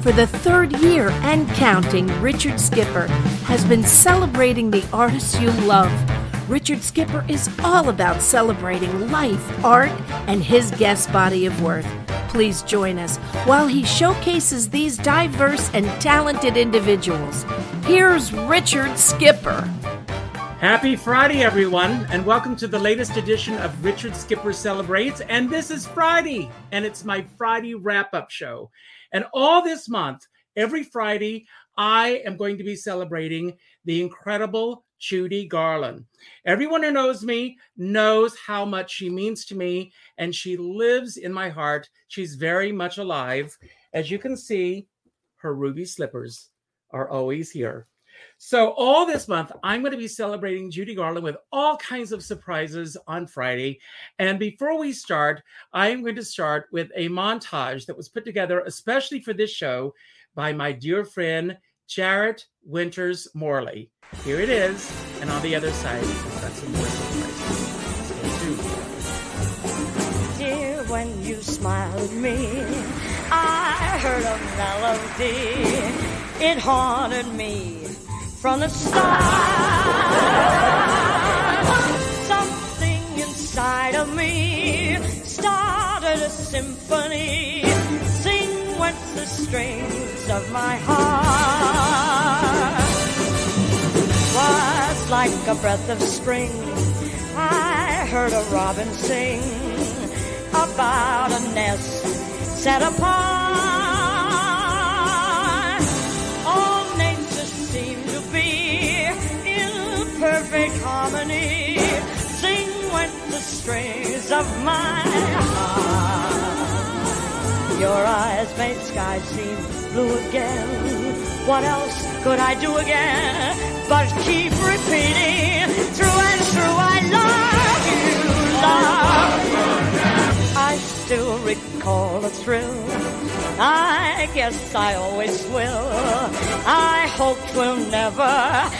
For the third year and counting, Richard Skipper has been celebrating the artists you love. Richard Skipper is all about celebrating life, art, and his guest body of work. Please join us while he showcases these diverse and talented individuals. Here's Richard Skipper. Happy Friday, everyone, and welcome to the latest edition of Richard Skipper Celebrates. And this is Friday, and it's my Friday wrap up show. And all this month, every Friday, I am going to be celebrating the incredible Judy Garland. Everyone who knows me knows how much she means to me, and she lives in my heart. She's very much alive. As you can see, her ruby slippers are always here. So, all this month, I'm going to be celebrating Judy Garland with all kinds of surprises on Friday. And before we start, I am going to start with a montage that was put together especially for this show by my dear friend, Jarrett Winters Morley. Here it is. And on the other side, we've got some more surprises. Stay tuned. Dear, when you smiled at me, I heard a melody. It haunted me from the start. Something inside of me started a symphony. Sing went the strings of my heart. Was like a breath of spring. I heard a robin sing about a nest set apart. Perfect harmony. Sing went the strings of my heart. Your eyes made sky seem blue again. What else could I do again but keep repeating through and through? I love you, love. I still recall the thrill. I guess I always will. I hope we'll never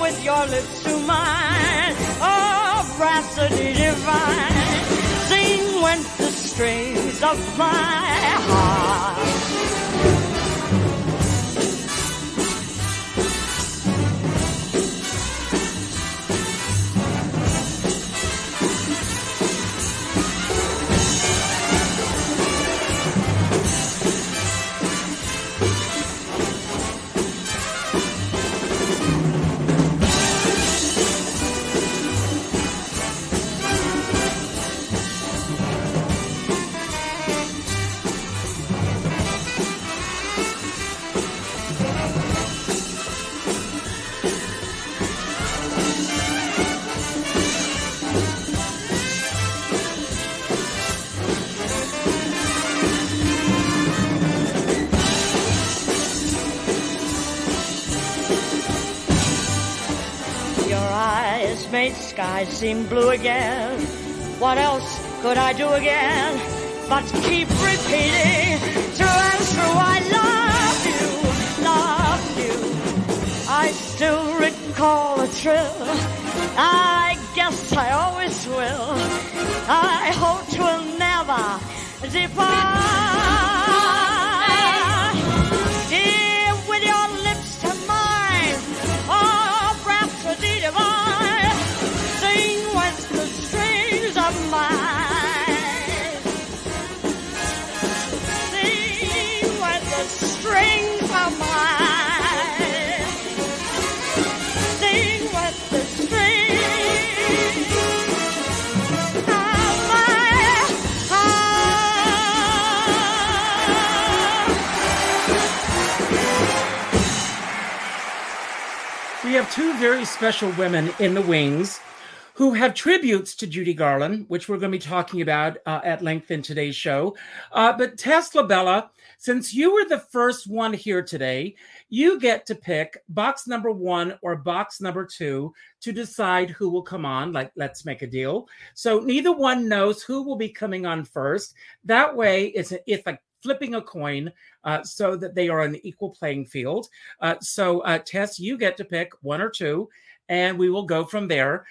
with your lips to mine, oh, rhapsody divine, sing went the strings of my heart. Skies seem blue again. What else could I do again but keep repeating through and through? I love you, love you. I still recall the thrill. I guess I always will. I hope will never depart. Two very special women in the wings who have tributes to Judy Garland, which we're going to be talking about uh, at length in today's show. Uh, but Tesla Bella, since you were the first one here today, you get to pick box number one or box number two to decide who will come on. Like, let's make a deal. So neither one knows who will be coming on first. That way, it's a, it's like flipping a coin uh, so that they are on equal playing field. Uh, so, uh, Tess, you get to pick one or two, and we will go from there.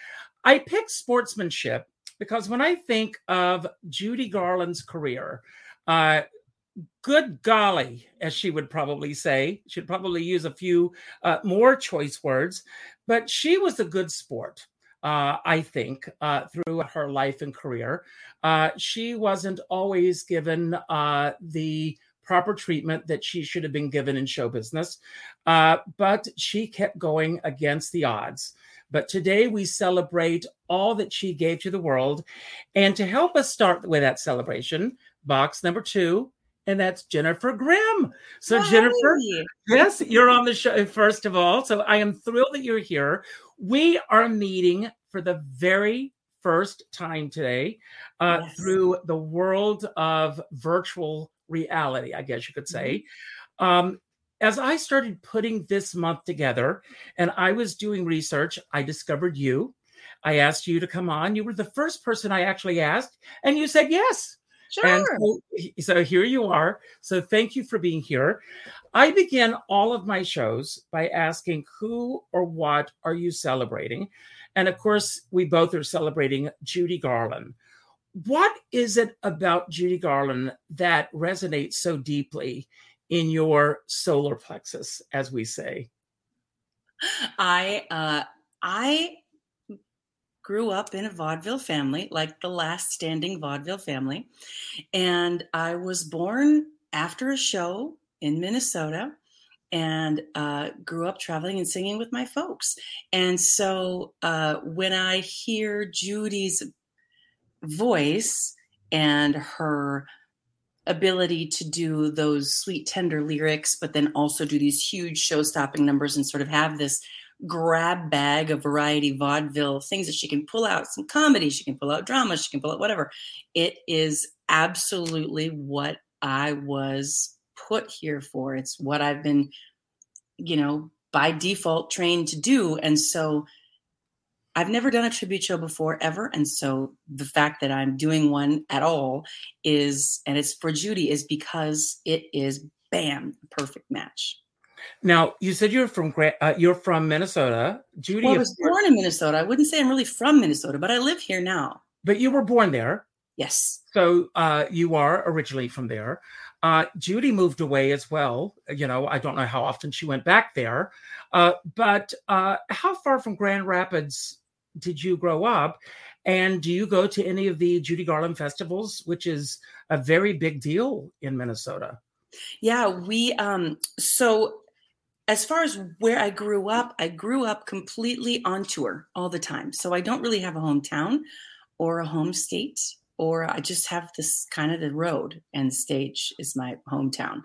I picked sportsmanship because when I think of Judy Garland's career, uh, good golly, as she would probably say, she'd probably use a few uh, more choice words, but she was a good sport. Uh, I think, uh, through her life and career. Uh, she wasn't always given uh, the proper treatment that she should have been given in show business, uh, but she kept going against the odds. But today we celebrate all that she gave to the world. And to help us start with that celebration, box number two, and that's Jennifer Grimm. So, Hi. Jennifer, yes, you're on the show, first of all. So, I am thrilled that you're here. We are meeting for the very first time today uh, yes. through the world of virtual reality, I guess you could say. Mm-hmm. Um, as I started putting this month together and I was doing research, I discovered you. I asked you to come on. You were the first person I actually asked, and you said yes. Sure. And so, so here you are. So thank you for being here. I begin all of my shows by asking who or what are you celebrating? And of course, we both are celebrating Judy Garland. What is it about Judy Garland that resonates so deeply in your solar plexus, as we say? I uh, I grew up in a vaudeville family, like the last standing vaudeville family, and I was born after a show in Minnesota and uh, grew up traveling and singing with my folks. And so uh, when I hear Judy's voice and her ability to do those sweet, tender lyrics, but then also do these huge show stopping numbers and sort of have this grab bag of variety vaudeville things that she can pull out some comedy, she can pull out drama, she can pull out whatever. It is absolutely what I was put here for. It's what I've been, you know, by default trained to do. And so I've never done a tribute show before ever. And so the fact that I'm doing one at all is, and it's for Judy, is because it is bam, perfect match. Now you said you're from uh, you're from Minnesota. Judy, well, I was born in Minnesota. I wouldn't say I'm really from Minnesota, but I live here now. But you were born there. Yes. So uh, you are originally from there. Uh, Judy moved away as well. You know, I don't know how often she went back there. Uh, but uh, how far from Grand Rapids did you grow up? And do you go to any of the Judy Garland festivals, which is a very big deal in Minnesota? Yeah, we um so as far as where I grew up, I grew up completely on tour all the time. So I don't really have a hometown or a home state or I just have this kind of the road and stage is my hometown.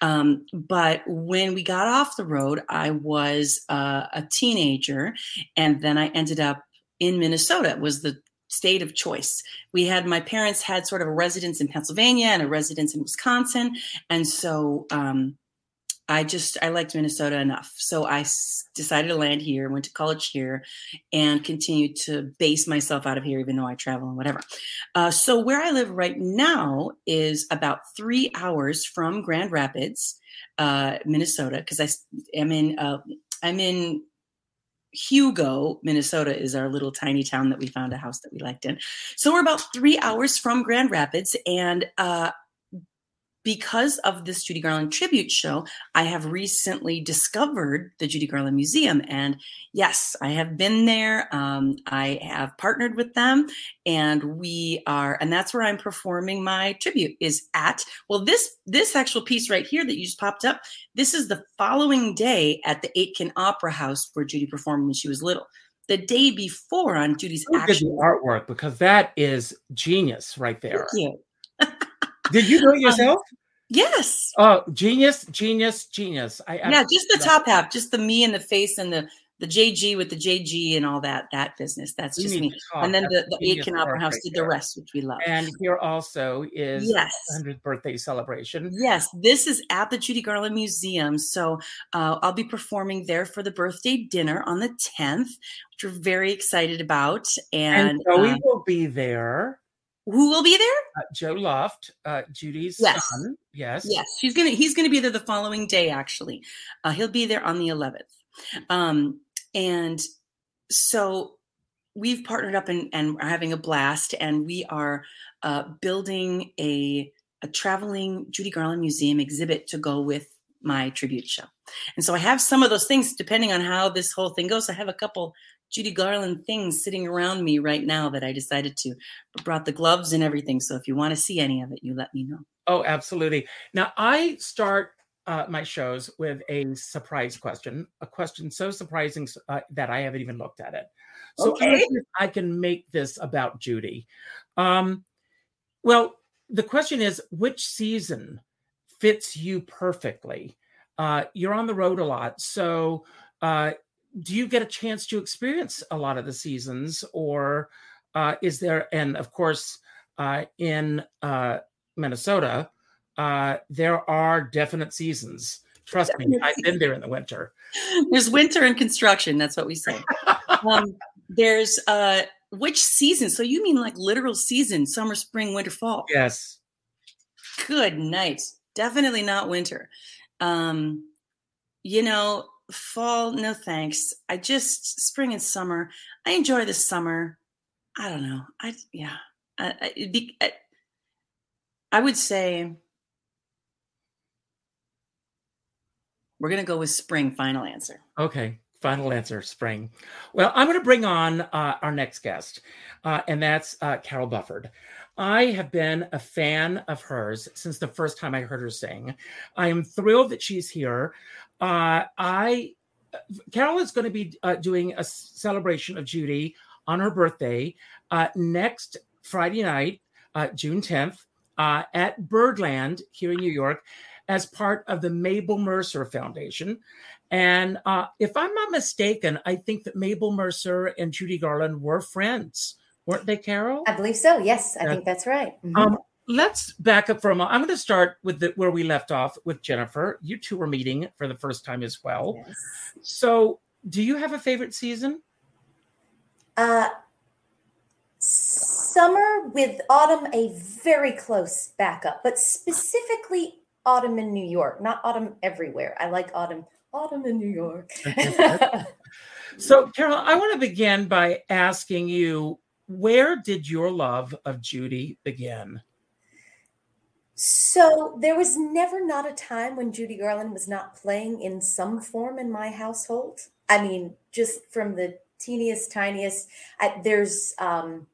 Um, but when we got off the road, I was uh, a teenager, and then I ended up in Minnesota. Was the state of choice. We had my parents had sort of a residence in Pennsylvania and a residence in Wisconsin, and so um, I just I liked Minnesota enough, so I s- decided to land here. Went to college here, and continued to base myself out of here, even though I travel and whatever. Uh, so where I live right now is about three hours from Grand Rapids, uh, Minnesota, because I am in uh, I'm in Hugo, Minnesota is our little tiny town that we found a house that we liked in. So we're about three hours from Grand Rapids, and uh, because of this Judy Garland tribute show, I have recently discovered the Judy Garland Museum. And yes, I have been there. Um, I have partnered with them, and we are, and that's where I'm performing my tribute is at. Well, this this actual piece right here that you just popped up, this is the following day at the Aitken Opera House where Judy performed when she was little. The day before on Judy's Look actual artwork because that is genius right there. Thank you. Did you do it um, yourself? Um, yes. Oh, genius, genius, genius. I, yeah, just the top half, just the me and the face and the the JG with the JG and all that that business. That's just me. And then the, the Aitken Opera House did the rest, which we love. And here also is yes. 100th birthday celebration. Yes, this is at the Judy Garland Museum. So uh, I'll be performing there for the birthday dinner on the 10th, which we're very excited about. And, and Joey um, will be there. Who will be there? Uh, Joe Luft, uh, Judy's yes. son. Yes. Yes. She's gonna. He's gonna be there the following day. Actually, uh, he'll be there on the 11th. Um, and so we've partnered up and, and are having a blast, and we are uh, building a a traveling Judy Garland Museum exhibit to go with my tribute show. And so I have some of those things depending on how this whole thing goes. I have a couple Judy Garland things sitting around me right now that I decided to brought the gloves and everything. So if you want to see any of it, you let me know. Oh, absolutely. Now I start uh, my shows with a surprise question, a question so surprising uh, that I haven't even looked at it. So okay. I can make this about Judy. Um, well, the question is, which season fits you perfectly? Uh, you're on the road a lot, so uh, do you get a chance to experience a lot of the seasons, or uh, is there? And of course, uh, in uh, Minnesota, uh, there are definite seasons. Trust me, I've been there in the winter. There's winter and construction. That's what we say. um, there's uh, which season? So you mean like literal season, summer, spring, winter, fall? Yes. Good night. Definitely not winter. Um, you know, fall, no thanks. I just spring and summer. I enjoy the summer. I don't know. I yeah. I, I, I would say we're gonna go with spring. Final answer. Okay. Final answer, spring. Well, I'm going to bring on uh, our next guest, uh, and that's uh, Carole Bufford. I have been a fan of hers since the first time I heard her sing. I am thrilled that she's here. Uh, I Carole is going to be uh, doing a celebration of Judy on her birthday uh, next Friday night, June 10th, at Birdland here in New York as part of the Mabel Mercer Foundation. And uh, if I'm not mistaken, I think that Mabel Mercer and Judy Garland were friends, weren't they, Carole? I believe so. Yes, I think that's right. Mm-hmm. Um, let's back up for a moment. I'm going to start with the, where we left off with Jennifer. You two were meeting for the first time as well. Yes. So, do you have a favorite season? Uh, summer with autumn, a very close backup, but specifically autumn in New York, not autumn everywhere. I like autumn autumn in New York. so, Carole, I want to begin by asking you where did your love of Judy begin? So, there was never not a time when Judy Garland was not playing in some form in my household. I mean, just from the teeniest, tiniest, I, there's, um,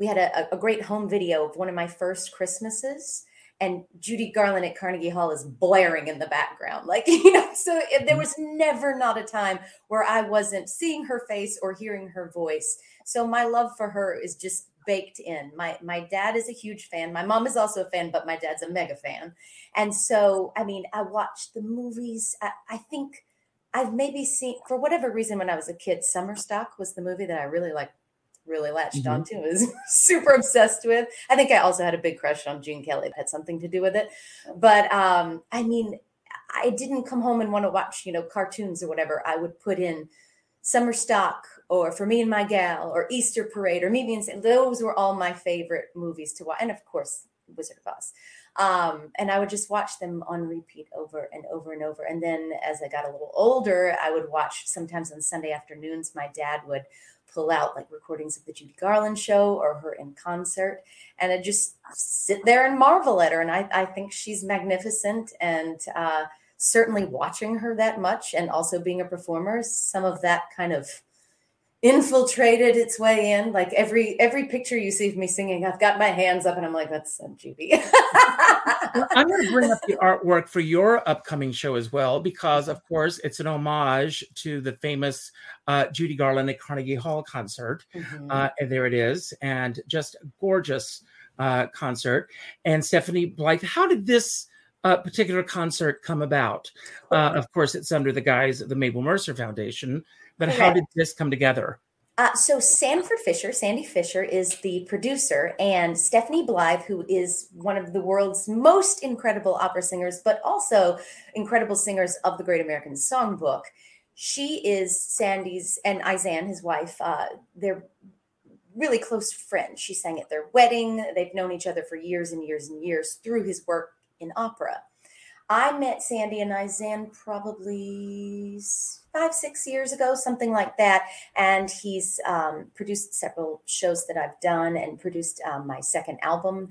we had a, a great home video of one of my first Christmases and Judy Garland at Carnegie Hall is blaring in the background. Like, you know, so it, there was never not a time where I wasn't seeing her face or hearing her voice. So my love for her is just baked in. My my dad is a huge fan. My mom is also a fan, but my dad's a mega fan. And so, I mean, I watched the movies. I, I think I've maybe seen for whatever reason when I was a kid, Summer Stock was the movie that I really like really latched mm-hmm. onto was super obsessed with. I think I also had a big crush on Gene Kelly. It had something to do with it. But um, I mean, I didn't come home and want to watch, you know, cartoons or whatever. I would put in Summer Stock or For Me and My Gal or Easter Parade or Meet Me and those were all my favorite movies to watch. And of course, Wizard of Oz. Um, and I would just watch them on repeat over and over and over. And then as I got a little older, I would watch sometimes on Sunday afternoons. My dad would pull out like recordings of the Judy Garland show or her in concert. And I just sit there and marvel at her. And I, I think she's magnificent. And uh, certainly watching her that much and also being a performer, some of that kind of infiltrated its way in. Like every every picture you see of me singing, I've got my hands up and I'm like, that's Judy. I'm going to bring up the artwork for your upcoming show as well, because of course it's an homage to the famous uh, Judy Garland at Carnegie Hall concert. Mm-hmm. Uh, and there it is, and just gorgeous uh, concert. And Stephanie Blythe, how did this? Uh, particular concert come about? Uh, of course, it's under the guise of the Mabel Mercer Foundation, but Correct. how did this come together? Uh, so Sanford Fisher, Sandy Fisher, is the producer, and Stephanie Blythe, who is one of the world's most incredible opera singers, but also incredible singers of the Great American Songbook. She is Sandy's and Izan, his wife. Uh, they're really close friends. She sang at their wedding. They've known each other for years and years and years through his work in opera. I met Sandy and Izan probably five, six years ago, something like that. And he's um, produced several shows that I've done and produced um, my second album.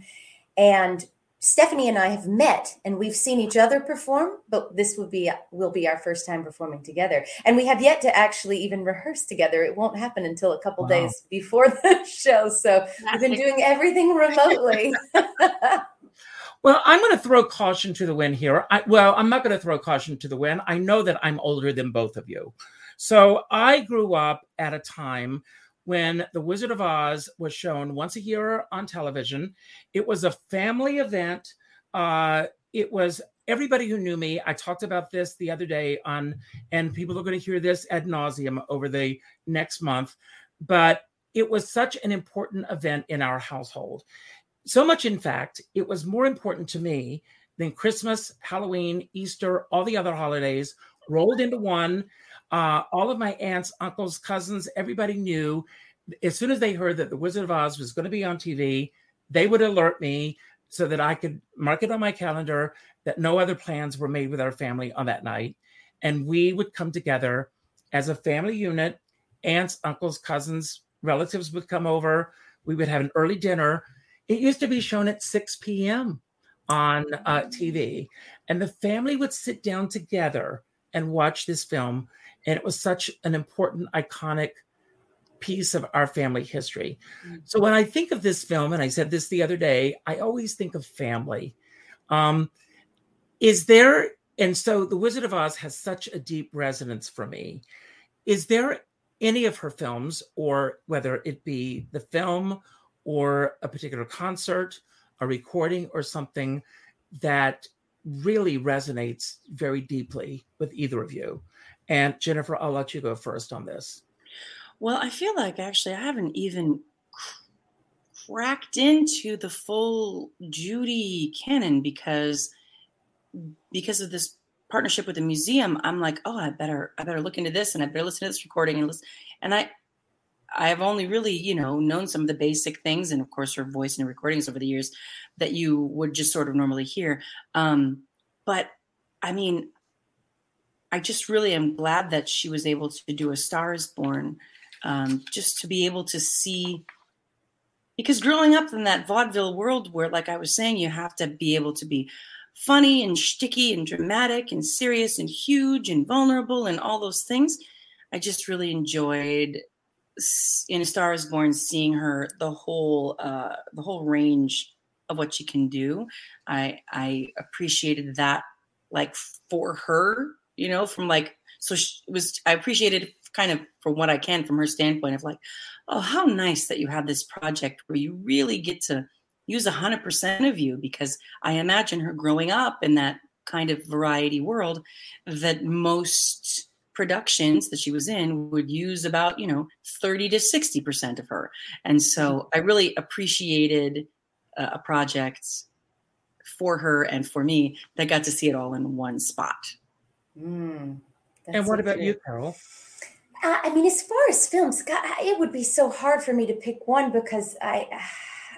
And Stephanie and I have met and we've seen each other perform, but this will be will be our first time performing together. And we have yet to actually even rehearse together. It won't happen until a couple wow. days before the show. So we've been doing everything remotely. well, I'm going to throw caution to the wind here. I, well, I'm not going to throw caution to the wind. I know that I'm older than both of you. So I grew up at a time when The Wizard of Oz was shown once a year on television. It was a family event. Uh, it was everybody who knew me. I talked about this the other day on, and people are going to hear this ad nauseum over the next month. But it was such an important event in our household. So much, in fact, it was more important to me than Christmas, Halloween, Easter, all the other holidays rolled into one. Uh, all of my aunts, uncles, cousins, everybody knew. As soon as they heard that The Wizard of Oz was going to be on TV, they would alert me so that I could mark it on my calendar that no other plans were made with our family on that night. And we would come together as a family unit. Aunts, uncles, cousins, relatives would come over. We would have an early dinner. It used to be shown at 6 p.m. on uh, TV. And the family would sit down together and watch this film and it was such an important, iconic piece of our family history. Mm-hmm. So when I think of this film, and I said this the other day, I always think of family. Um, is there, and so The Wizard of Oz has such a deep resonance for me. Is there any of her films, or whether it be the film or a particular concert, a recording, or something that really resonates very deeply with either of you? And Jennifer, I'll let you go first on this. Well, I feel like actually I haven't even cracked into the full Judy canon because because of this partnership with the museum. I'm like, oh, I better I better look into this and I better listen to this recording and listen. And I I've only really, you know, known some of the basic things, and of course, her voice and her recordings over the years that you would just sort of normally hear. Um, but I mean, I just really am glad that she was able to do a Star is Born, um, just to be able to see. Because growing up in that vaudeville world where, like I was saying, you have to be able to be funny and sticky and dramatic and serious and huge and vulnerable and all those things, I just really enjoyed in A Star is Born seeing her the whole uh, the whole range of what she can do. I I appreciated that like for her you know, from like, so she was, I appreciated kind of from what I can from her standpoint of like, oh, how nice that you have this project where you really get to use 100% of you because I imagine her growing up in that kind of variety world that most productions that she was in would use about you know 30 to 60 percent of her and so i really appreciated uh, a project for her and for me that got to see it all in one spot Mm, and what so about you, Carole? Uh, I mean, as far as films, God, it would be so hard for me to pick one because I,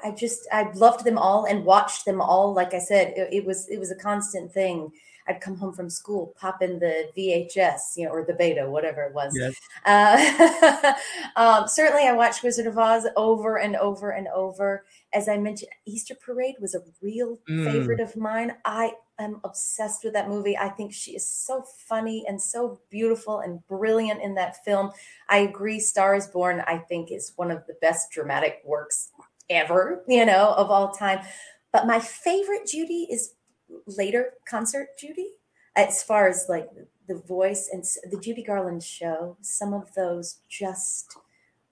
I just I loved them all and watched them all. Like I said, it, it was it was a constant thing. I'd come home from school, pop in the VHS, you know, or the beta, whatever it was. Yes. Uh, um, certainly, I watched Wizard of Oz over and over and over. As I mentioned, Easter Parade was a real mm. favorite of mine. I am obsessed with that movie. I think she is so funny and so beautiful and brilliant in that film. I agree. Star is Born, I think, is one of the best dramatic works ever, you know, of all time. But my favorite Judy is later concert Judy, as far as like the voice and the Judy Garland show. Some of those just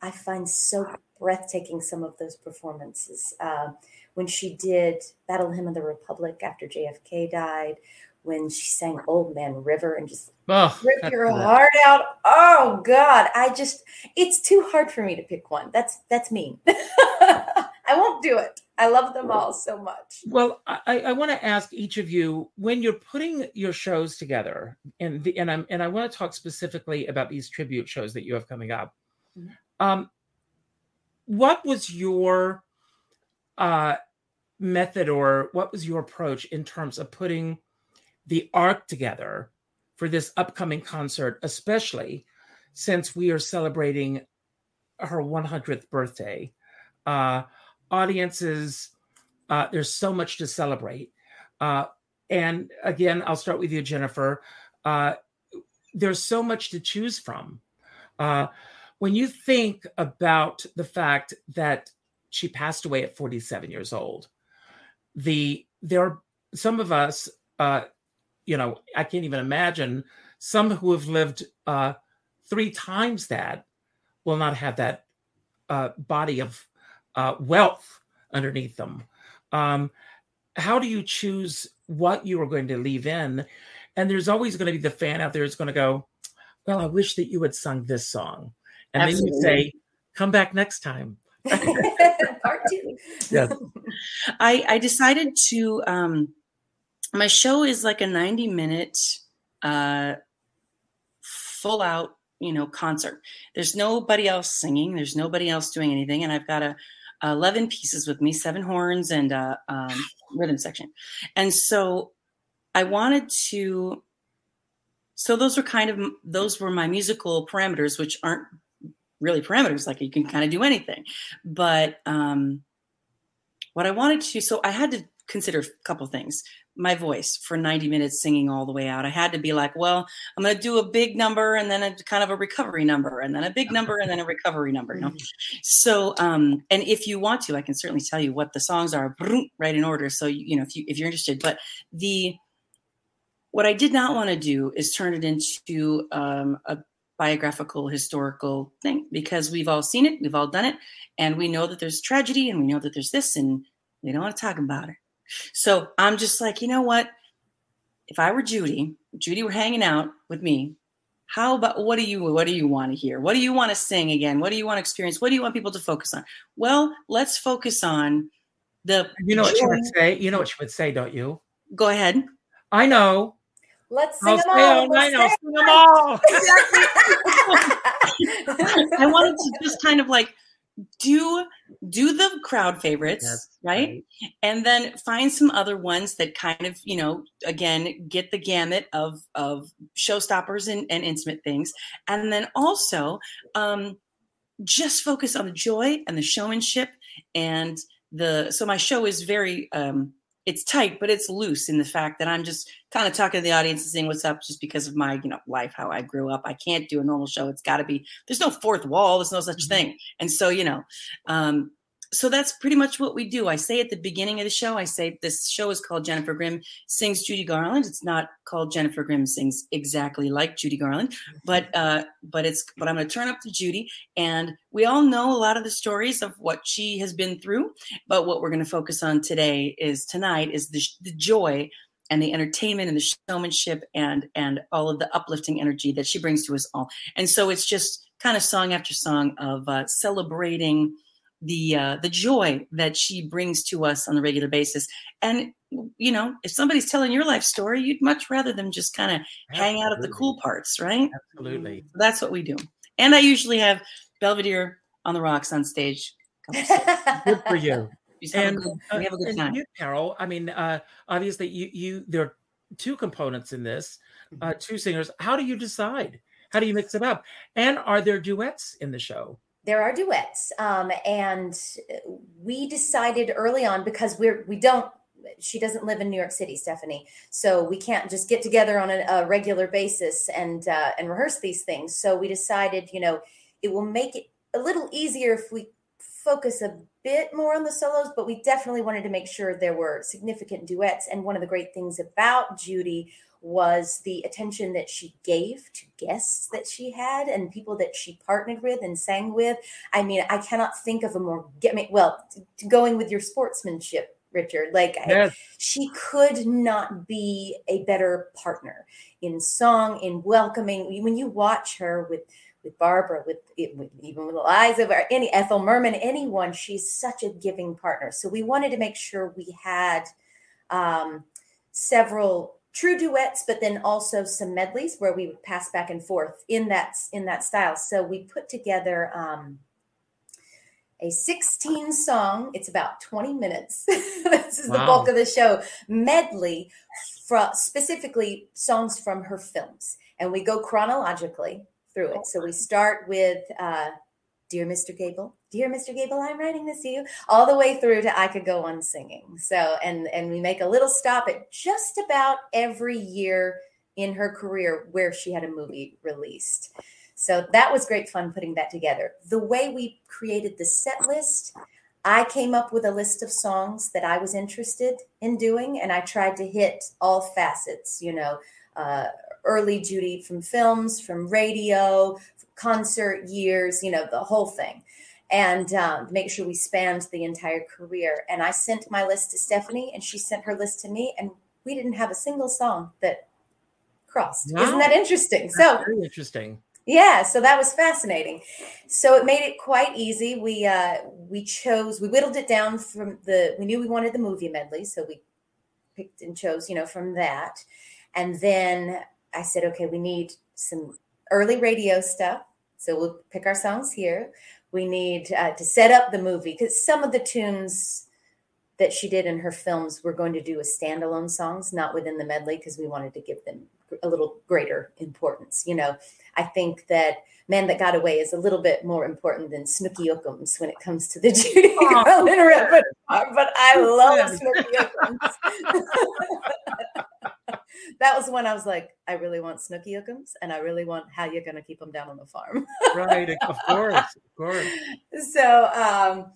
I find so breathtaking. Some of those performances. Uh, when she did Battle Hymn of the Republic after JFK died, when she sang Old Man River and just oh, rip your heart out. Oh God, I just it's too hard for me to pick one. That's that's mean. Won't do it. I love them all so much. Well, I, I want to ask each of you when you're putting your shows together, and the, and I'm and I want to talk specifically about these tribute shows that you have coming up. Um, what was your uh, method or what was your approach in terms of putting the arc together for this upcoming concert, especially since we are celebrating her 100th birthday. Uh, audiences, uh, there's so much to celebrate. Uh, and again, I'll start with you, Jennifer. Uh, there's so much to choose from. Uh, when you think about the fact that she passed away at 47 years old, the there are some of us, uh, you know, I can't even imagine some who have lived uh, three times that will not have that body of uh, wealth underneath them. Um, how do you choose what you are going to leave in? And there's always going to be the fan out there who's going to go, Well, I wish that you had sung this song. And Absolutely. then you say, Come back next time. Part two. yes. I, I decided to, um, my show is like a 90 minute, uh, full out, you know, concert. There's nobody else singing. There's nobody else doing anything. And I've got a, 11 pieces with me, seven horns and a um, rhythm section. And so I wanted to, so those were kind of, those were my musical parameters, which aren't really parameters. Like you can kind of do anything. But um, what I wanted to, so I had to consider a couple things my voice for 90 minutes singing all the way out. I had to be like, well, I'm going to do a big number and then a kind of a recovery number and then a big number and then a recovery number. You know? Mm-hmm. So, um, and if you want to, I can certainly tell you what the songs are right in order. So, you, you know, if you, if you're interested, but the, what I did not want to do is turn it into um, a biographical historical thing because we've all seen it, we've all done it, and we know that there's tragedy and we know that there's this, and we don't want to talk about it. So I'm just like, you know what? If I were Judy, Judy were hanging out with me, how about what do you what do you want to hear? What do you want to sing again? What do you want to experience? What do you want people to focus on? Well, let's focus on the You know what she would say? You know what she would say, don't you? Go ahead. I know. Let's sing I'll them all. Let's I know. Sing them all. I wanted to just kind of like do do the crowd favorites yes, right? right? and then find some other ones that kind of you know again get the gamut of of showstoppers and, and intimate things and then also um just focus on the joy and the showmanship and the so my show is very um it's tight, but it's loose in the fact that I'm just kind of talking to the audience and saying what's up just because of my, you know, life, how I grew up. I can't do a normal show. It's got to be, there's no fourth wall. There's no such mm-hmm. thing. And so, you know, um, so that's pretty much what we do. I say at the beginning of the show, I say this show is called Jennifer Grimm Sings Judy Garland. It's not called Jennifer Grimm Sings exactly like Judy Garland, but uh, but it's but I'm going to turn up to Judy, and we all know a lot of the stories of what she has been through. But what we're going to focus on today is tonight is the, the joy and the entertainment and the showmanship and and all of the uplifting energy that she brings to us all. And so it's just kind of song after song of uh, celebrating the uh, the joy that she brings to us on a regular basis. And you know, if somebody's telling your life story, you'd much rather them just kind of hang out at the cool parts, right? Absolutely. So that's what we do. And I usually have Belvedere on the rocks on stage. Good for you. And good, we have a good time. You, Carole, I mean, uh, obviously, you you there are two components in this, uh, mm-hmm. two singers. How do you decide? How do you mix them up? And are there duets in the show? There are duets um, and we decided early on because we're we don't she doesn't live in new york city stephanie so we can't just get together on a, a regular basis and uh, and rehearse these things. So we decided you know it will make it a little easier if we focus a bit more on the solos but we definitely wanted to make sure there were significant duets. And one of the great things about judy was the attention that she gave to guests that she had and people that she partnered with and sang with. I mean, I cannot think of a more get me well going with your sportsmanship, Richard. Like yes. I, she could not be a better partner in song, in welcoming. When you watch her with with Barbara, with, with even with Eliza, or any Ethel Merman, anyone, she's such a giving partner. So we wanted to make sure we had um, several true duets, but then also some medleys where we would pass back and forth in that in that style. So we put together um, a 16 song. It's about 20 minutes. this is wow. the bulk of the show. Medley from specifically songs from her films, and we go chronologically through it. So we start with uh, "Dear Mr. Gable," "Dear Mr. Gable, I'm writing this to you," all the way through to "I Could Go On Singing." So and and we make a little stop at just about every year in her career where she had a movie released. So that was great fun putting that together. The way we created the set list, I came up with a list of songs that I was interested in doing, and I tried to hit all facets, you know, uh, early Judy from films, from radio, concert years, you know, the whole thing. And um, make sure we spanned the entire career. And I sent my list to Stephanie, and she sent her list to me, and we didn't have a single song that crossed. Wow. Isn't that interesting? That's so very interesting. Yeah, so that was fascinating. So it made it quite easy. We uh we chose we whittled it down from the we knew we wanted the movie medley, so we picked and chose, you know, from that. And then I said, okay, we need some early radio stuff. So we'll pick our songs here. We need uh, to set up the movie because some of the tunes that she did in her films were going to do as standalone songs, not within the medley, because we wanted to give them a little greater importance. You know, I think that Man That Got Away is a little bit more important than Snooky Ookums when it comes to the Judy Garland repertoire, but I love Snooky Ookums. that was when I was like, I really want Snooky Ookums and I really want How You're Gonna Keep Them Down on the Farm. right, of course, of course. So, um,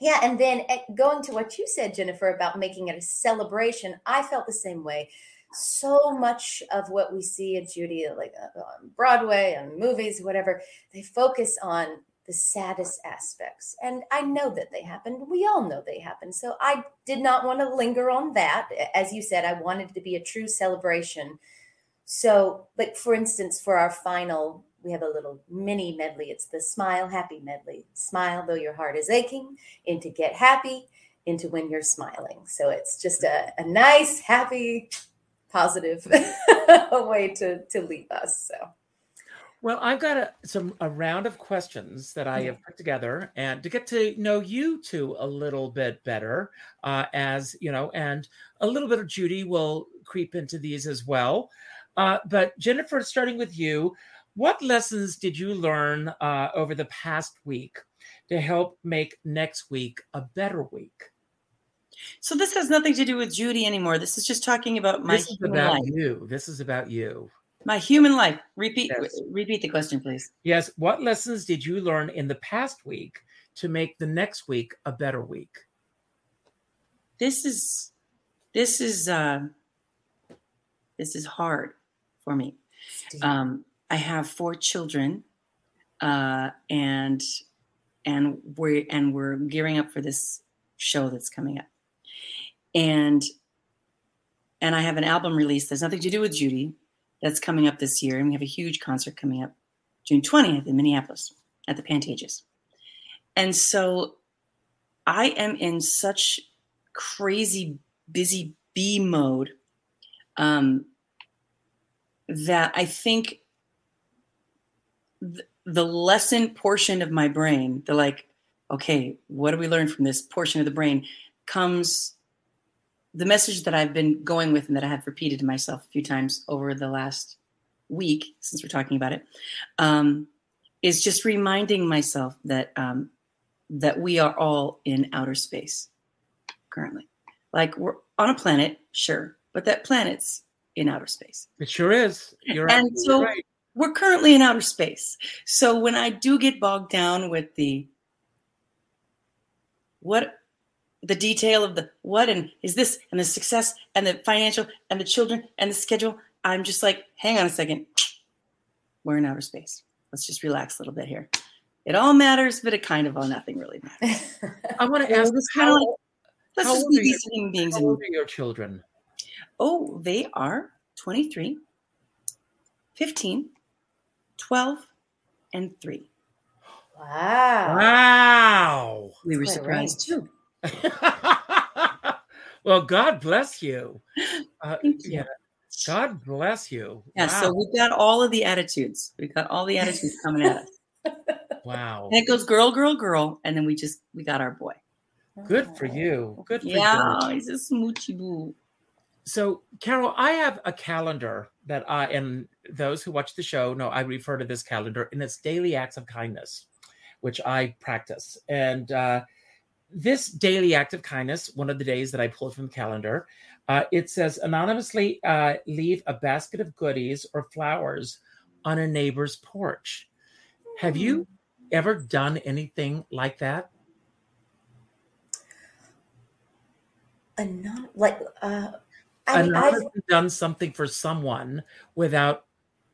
yeah, and then eh, going to what you said, Jennifer, about making it a celebration, I felt the same way so much of what we see in Judy, like uh, on Broadway and movies, whatever, they focus on the saddest aspects. And I know that they happened. We all know they happened. So I did not want to linger on that. As you said, I wanted to be a true celebration. So, like for instance, for our final, we have a little mini medley. It's the Smile Happy medley. Smile though your heart is aching, into Get Happy, into When You're Smiling. So it's just a, a nice, happy positive way to to leave us. So. Well, I've got a, some a round of questions that I have put together, and to get to know you two a little bit better, uh, as you know, and a little bit of Judy will creep into these as well. Uh, but Jennifer, starting with you, what lessons did you learn uh, over the past week to help make next week a better week? So this has nothing to do with Judy anymore. This is just talking about my this is about life. you. This is about you. My human life. Repeat yes. repeat the question, please. Yes. What lessons did you learn in the past week to make the next week a better week? This is this is uh this is hard for me. Um, I have four children, uh, and and we're and we're gearing up for this show that's coming up and and I have an album release that's nothing to do with Judy that's coming up this year, and we have a huge concert coming up June 20th in Minneapolis at the Pantages. And so I am in such crazy busy bee mode um, that I think th- the lesson portion of my brain, the like, okay, what do we learn from this portion of the brain, comes the message that I've been going with and that I have repeated to myself a few times over the last week since we're talking about it um, is just reminding myself that um, that we are all in outer space currently. Like we're on a planet, sure, but that planet's in outer space. It sure is. You're and so right. we're currently in outer space. So when I do get bogged down with the what the detail of the what and is this and the success and the financial and the children and the schedule. I'm just like, hang on a second. We're in outer space. Let's just relax a little bit here. It all matters, but it kind of all nothing really matters. I want to ask this kind of like let's just be these human beings. How old are your children? Oh, they are 23, 15, 12, and 3. Wow. Wow. We were surprised too. well, God bless you. Uh, yeah. God bless you. Yeah, wow. so we've got all of the attitudes. We've got all the attitudes coming at us. Wow. And it goes girl, girl, girl, and then we just we got our boy. Good for you. Good for yeah, you. he's a smoochy boo. so Carol, I have a calendar that I and those who watch the show know I refer to this calendar, and it's daily acts of kindness, which I practice. And uh, this daily act of kindness, one of the days that I pulled from the calendar, uh, it says anonymously uh, leave a basket of goodies or flowers on a neighbor's porch. Have you Hmm. ever done anything like that? Anon- like uh I mean, I've, done something for someone without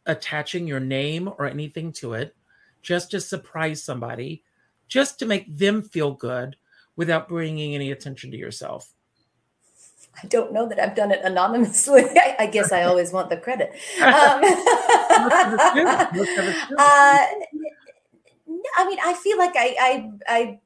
attaching your name or anything to it, just to surprise somebody, just to make them feel good without bringing any attention to yourself. I don't know that I've done it anonymously. I, I guess I always want the credit. Um, Most of us do. Most of us do. uh, I mean, I feel like I, I, I,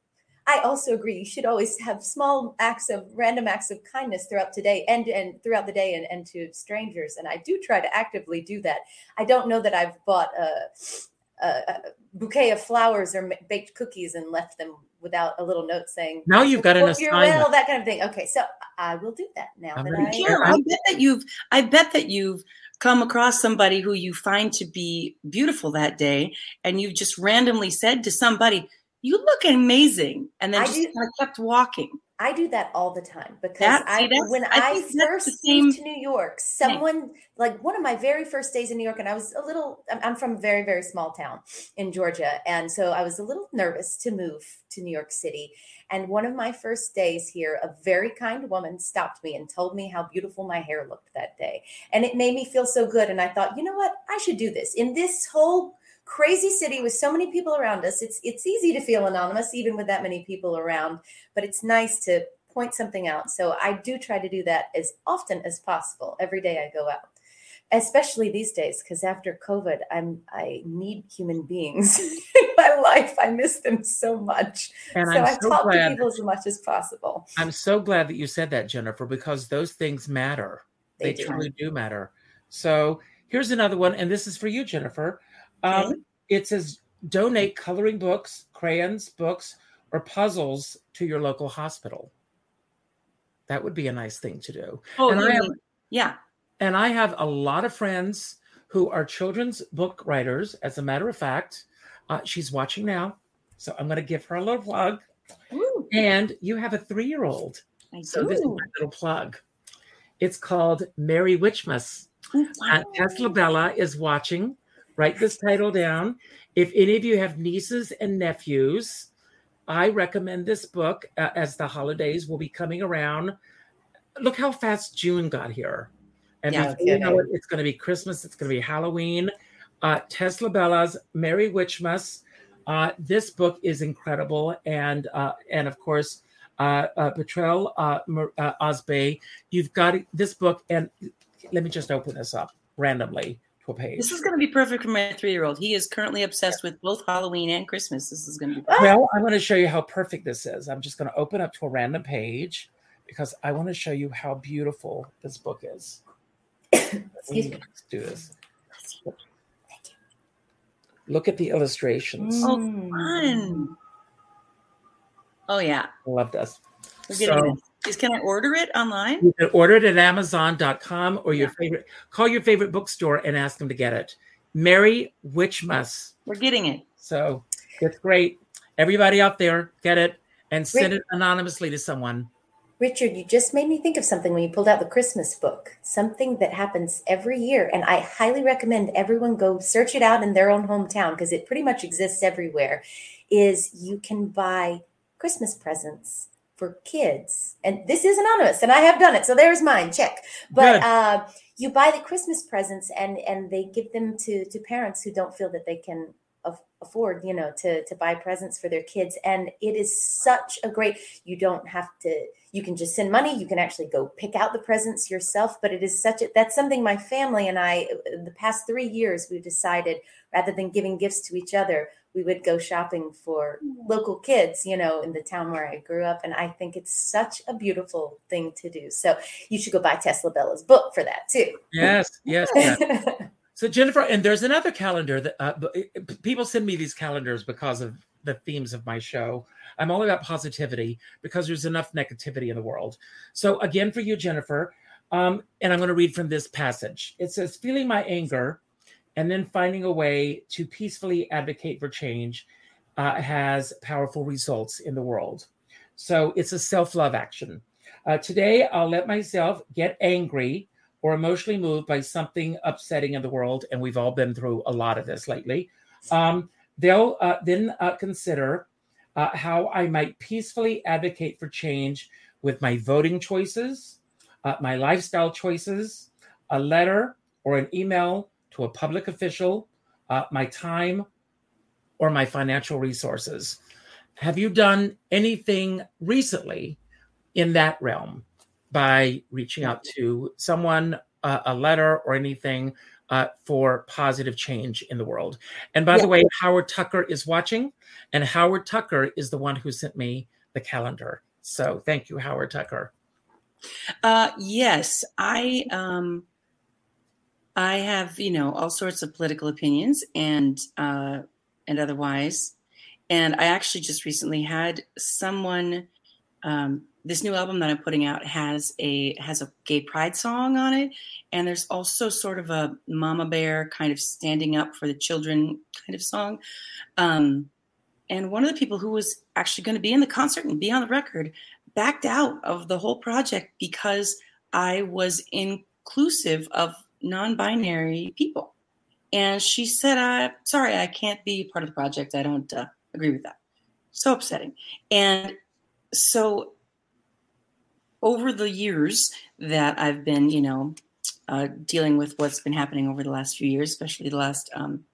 I also agree. You should always have small acts of random acts of kindness throughout today and and throughout the day and, and to strangers. And I do try to actively do that. I don't know that I've bought a, a, a bouquet of flowers or baked cookies and left them without a little note saying Now you've got an assignment. well, that kind of thing. Okay, so I will do that now I'm that ready. I. Yeah, I bet that you've I bet that you've come across somebody who you find to be beautiful that day, and you've just randomly said to somebody, "You look amazing," and then I just do- kind of kept walking. I do that all the time because That- I when I I, think that's the first moved to New York, someone like one of my very first days in New York, and I was a little. I'm- I'm from a very very small town in Georgia, and so I was a little nervous to move to New York City. And one of my first days here, a very kind woman stopped me and told me how beautiful my hair looked that day, and it made me feel so good. And I thought, you know what, I should do this in this whole crazy city with so many people around us. It's it's easy to feel anonymous even with that many people around but it's nice to point something out. So I do try to do that as often as possible every day I go out. Especially these days, because after COVID, I'm I need human beings in my life. I miss them so much. And so I'm I so talk to people as much as possible. I'm so glad that you said that, Jennifer, because those things matter. They, They do. truly do matter. So here's another one, and this is for you, Jennifer. Um, Okay. It says donate coloring books, crayons, books, or puzzles to your local hospital. That would be a nice thing to do. Oh, And I have- yeah. And I have a lot of friends who are children's book writers. As a matter of fact, uh, she's watching now. So I'm going to give her a little plug. Ooh, And you have a three year old. I So this is my little plug. It's called Merry Witchmas. Ooh, Uh. Tesla Bella is watching. Write this title down. If any of you have nieces and nephews, I recommend this book uh, as the holidays will be coming around. Look how fast June got here. And Yeah, you know it, it's going to be Christmas, it's going to be Halloween. Uh, Tesla Bella's Merry Witchmas. Uh, this book is incredible. And uh, and of course, uh, uh, Betrayal uh, uh, Osbey, you've got this book. And let me just open this up randomly page. This is going to be perfect for my three-year-old. He is currently obsessed with both Halloween and Christmas. This is going to be. Perfect. Well, I'm going to show you how perfect this is. I'm just going to open up to a random page because I want to show you how beautiful this book is. Excuse me. Let's do this. Look at the illustrations. Oh. Fun. Oh yeah, I love this. we're getting So- this. Is- Can I order it online? You can order it at Amazon.com or your favorite, call your favorite bookstore and ask them to get it. Merry Witchmas. We're getting it. So it's great. Everybody out there, get it and send Great. it anonymously to someone. Richard, you just made me think of something when you pulled out the Christmas book, something that happens every year. And I highly recommend everyone go search it out in their own hometown because it pretty much exists everywhere. Is you can buy Christmas presents for kids. And this is anonymous, and I have done it. So there's mine. Check. But uh, you buy the Christmas presents and and they give them to to parents who don't feel that they can af- afford, you know, to to buy presents for their kids. And it is such a great. You don't have to. You can just send money. You can actually go pick out the presents yourself. But it is such a. That's something my family and I. The past three years, we've decided rather than giving gifts to each other, we would go shopping for local kids, you know, in the town where I grew up. And I think it's such a beautiful thing to do. So you should go buy Tesla Bella's book for that too. Yes, yes, yes. So Jennifer, and there's another calendar that uh, people send me these calendars because of the themes of my show. I'm all about positivity because there's enough negativity in the world. So again, for you, Jennifer, Um, and I'm going to read from this passage. It says, Feeling my anger and then finding a way to peacefully advocate for change uh, has powerful results in the world. So it's a self love action. Uh, today, I'll let myself get angry or emotionally moved by something upsetting in the world. And we've all been through a lot of this lately. Um, they'll uh, then uh, consider uh, how I might peacefully advocate for change with my voting choices, uh, my lifestyle choices, a letter or an email to a public official, uh, my time, or my financial resources. Have you done anything recently in that realm by reaching out to someone, uh, a letter, or anything uh, for positive change in the world? And by yeah. the way, Howard Tucker is watching, and Howard Tucker is the one who sent me the calendar. So thank you, Howard Tucker. Uh, yes, I um, I have you know all sorts of political opinions and uh, and otherwise, and I actually just recently had someone. Um, this new album that I'm putting out has a has a gay pride song on it, and there's also sort of a mama bear kind of standing up for the children kind of song. Um, and one of the people who was actually going to be in the concert and be on the record backed out of the whole project because I was inclusive of non-binary people. And she said, uh, "Sorry, I can't be part of the project. I don't uh, agree with that." So upsetting. And so, over the years that I've been, you know, uh, dealing with what's been happening over the last few years, especially the last. Um,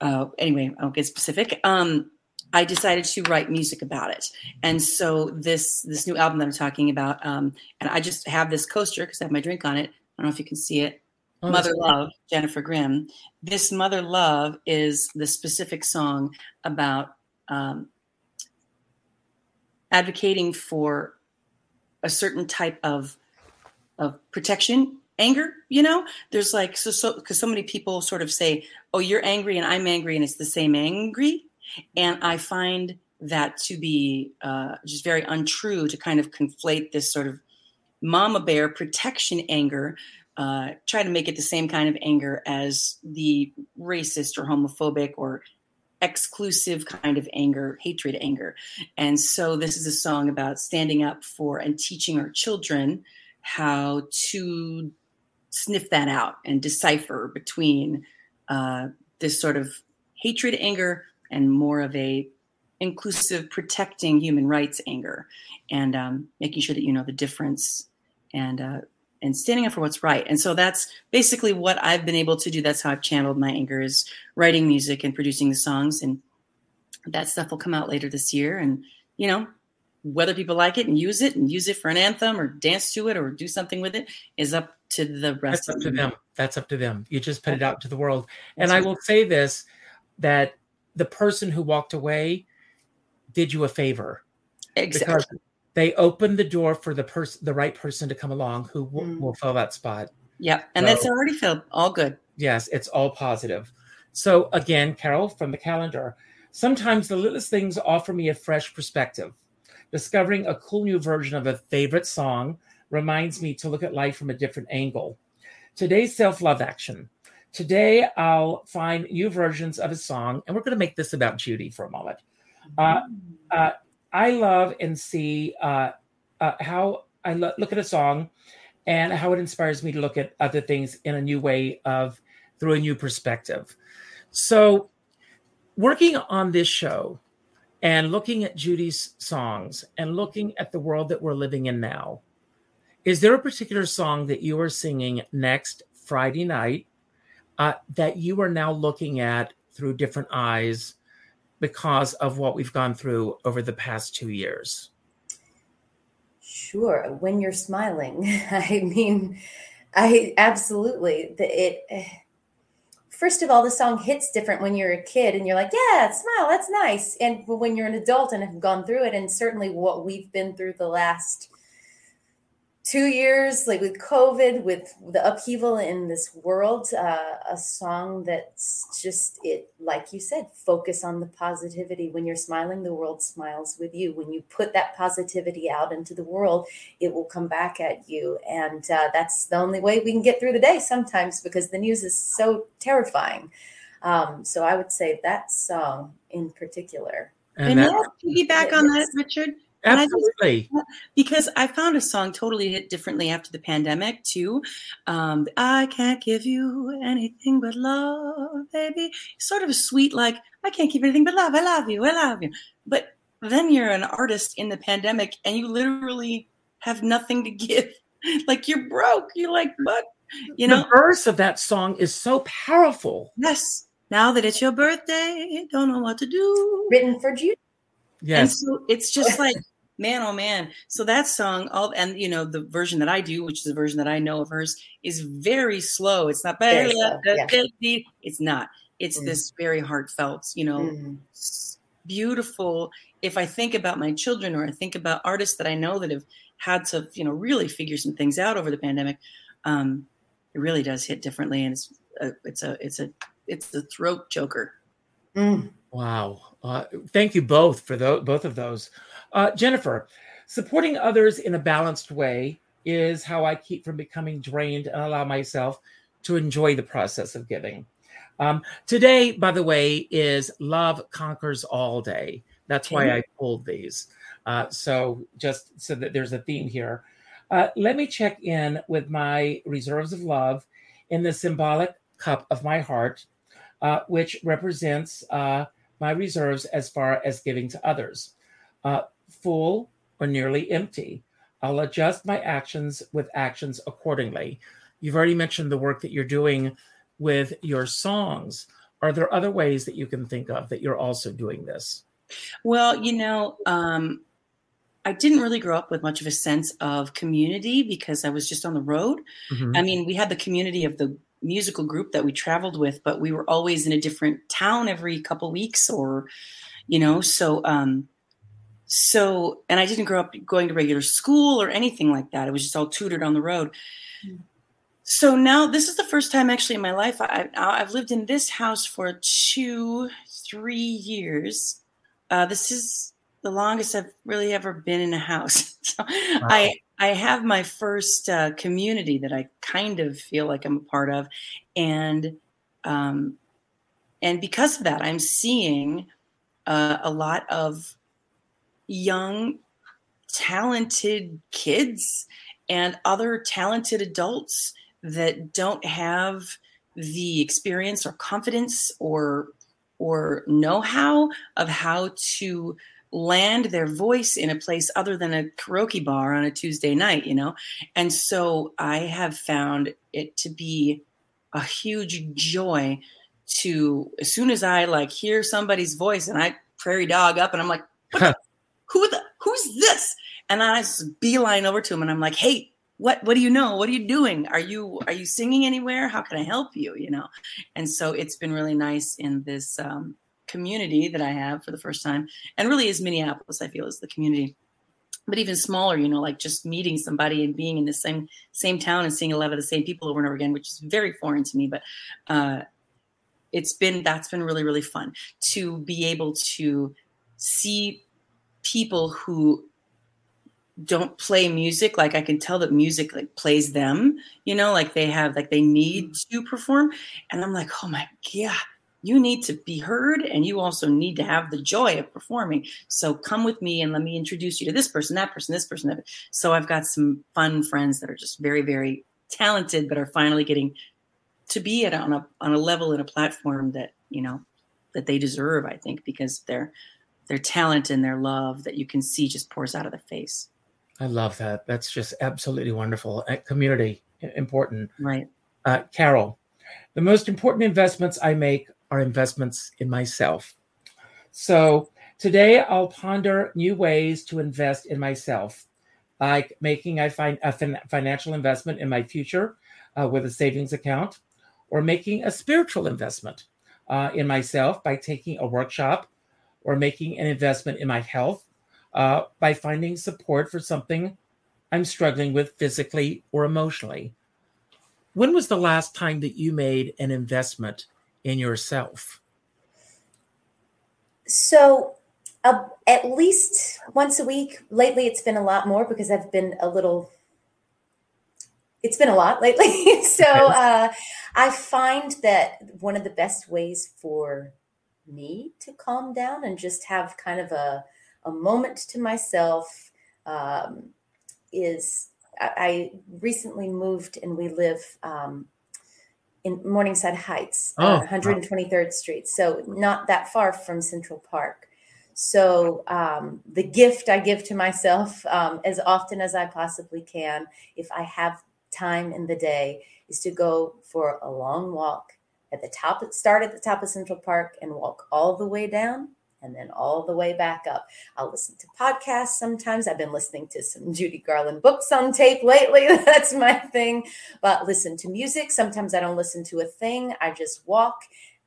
uh, anyway, I won't get specific. Um, I decided to write music about it. And so this this new album that I'm talking about, um, and I just have this coaster because I have my drink on it. I don't know if you can see it. Oh, Mother Love, Jennifer Grimm. This Mother Love is the specific song about um, advocating for a certain type of of protection anger you know there's like so so because so many people sort of say oh you're angry and i'm angry and it's the same angry and I find that to be uh, just very untrue to kind of conflate this sort of mama bear protection anger, uh, try to make it the same kind of anger as the racist or homophobic or exclusive kind of anger, hatred anger. And so this is a song about standing up for and teaching our children how to sniff that out and decipher between uh, this sort of hatred anger and more of a inclusive protecting human rights anger and um, making sure that you know the difference and uh, and standing up for what's right. And so that's basically what i've been able to do. That's how i've channeled my anger is writing music and producing the songs. And that stuff will come out later this year. And you know whether people like it and use it and use it for an anthem or dance to it or do something with it is up to the rest that's up to them. that's up to them. You just put it out to the world. And i will say this that the person who walked away did you a favor. Exactly. Because they opened the door for the person, the right person to come along who will, mm. will fill that spot. Yeah, and so, that's already filled. All good. Yes, it's all positive. So again, Carole from the calendar. Sometimes the littlest things offer me a fresh perspective. Discovering a cool new version of a favorite song reminds me to look at life from a different angle. Today's self love action. Today, I'll find new versions of a song, and we're going to make this about Judy for a moment. Uh, uh, I love and see uh, uh how I lo- look at a song and how it inspires me to look at other things in a new way of through a new perspective. So, working on this show and looking at Judy's songs and looking at the world that we're living in now, is there a particular song that you are singing next Friday night uh, that you are now looking at through different eyes because of what we've gone through over the past two years? Sure. When you're smiling, I mean, I absolutely. It. Eh, first of all, the song hits different when you're a kid and you're like, yeah, smile, that's nice. And when you're an adult and have gone through it, and certainly what we've been through the last two years, like with COVID, with the upheaval in this world, uh, a song that's just it, like you said, focus on the positivity. When you're smiling, the world smiles with you. When you put that positivity out into the world, it will come back at you. And uh, that's the only way we can get through the day sometimes because the news is so terrifying. Um, so I would say that song in particular. And, and that, piggyback on that, Richard. Absolutely. I just, because I found a song totally hit differently after the pandemic too. Um, I can't give you anything but love, baby. Sort of a sweet, like I can't give anything but love. I love you. I love you. But then you're an artist in the pandemic, and you literally have nothing to give. like you're broke. You're like, what? You know, the verse of that song is so powerful. Yes. Now that it's your birthday, don't know what to do. Written for you. Yes. And so it's just like man oh man so that song all and you know the version that i do which is the version that i know of hers is very slow it's not very slow, yeah. it's not it's mm. this very heartfelt you know mm. beautiful if i think about my children or i think about artists that i know that have had to you know really figure some things out over the pandemic um it really does hit differently and it's a, it's a it's a it's a throat choker mm. wow uh, thank you both for the, both of those uh, Jennifer, supporting others in a balanced way is how I keep from becoming drained and allow myself to enjoy the process of giving. Um, today, by the way, is Love Conquers All Day. That's why I pulled these. Uh, so, just so that there's a theme here. Uh, let me check in with my reserves of love in the symbolic cup of my heart, uh, which represents uh, my reserves as far as giving to others. Full or nearly empty. I'll adjust my actions with actions accordingly. You've already mentioned the work that you're doing with your songs. Are there other ways that you can think of that you're also doing this? Well, you know, um, I didn't really grow up with much of a sense of community because I was just on the road. Mm-hmm. I mean, we had the community of the musical group that we traveled with, but we were always in a different town every couple weeks or, you know, so um, so and i didn't grow up going to regular school or anything like that. It was just all tutored on the road. Mm. so now this is the first time actually in my life I, have lived in this house for two three years. Uh, this is the longest i've really ever been in a house. So wow. i i have my first uh, community that i kind of feel like i'm a part of. And um and because of that i'm seeing uh, a lot of young, talented kids and other talented adults that don't have the experience or confidence or or know-how of how to land their voice in a place other than a karaoke bar on a Tuesday night, you know? And so I have found it to be a huge joy to as soon as I like hear somebody's voice and I prairie dog up and I'm like, who the who's this? And I just beeline over to him and I'm like, hey, what what do you know? What are you doing? Are you are you singing anywhere? How can I help you? You know? And so it's been really nice in this um, community that I have for the first time. And really is Minneapolis, I feel, is the community. But even smaller, you know, like just meeting somebody and being in the same same town and seeing a lot of the same people over and over again, which is very foreign to me. But uh, it's been that's been really really fun to be able to see people who don't play music like i can tell that music like plays them you know like they have like they need mm. to perform. And i'm like oh my god you need to be heard and you also need to have the joy of performing. So come with me and let me introduce you to this person that person this person that so i've got some fun friends that are just very very talented but are finally getting to be at on a on a level and a platform that you know that they deserve i think because they're their talent and their love that you can see just pours out of the face. I love that. That's just absolutely wonderful. Community important. Right. Uh, Carole, the most important investments I make are investments in myself. So today I'll ponder new ways to invest in myself, like making I find a fin- financial investment in my future uh, with a savings account, or making a spiritual investment uh, in myself by taking a workshop or making an investment in my health uh, by finding support for something I'm struggling with physically or emotionally. When was the last time that you made an investment in yourself? So, uh, at least once a week. Lately, it's been a lot more because I've been a little. It's been a lot lately. so, uh, I find that one of the best ways for me to calm down and just have kind of a, a moment to myself um, is I recently moved and we live um, in Morningside Heights, uh, oh, 123rd wow. Street, so not that far from Central Park. So um, the gift I give to myself um, as often as I possibly can, if I have time in the day, is to go for a long walk at the top, start at the top of Central Park and walk all the way down and then all the way back up. I'll listen to podcasts sometimes. I've been listening to some Judy Garland books on tape lately. That's my thing. But listen to music. Sometimes I don't listen to a thing. I just walk.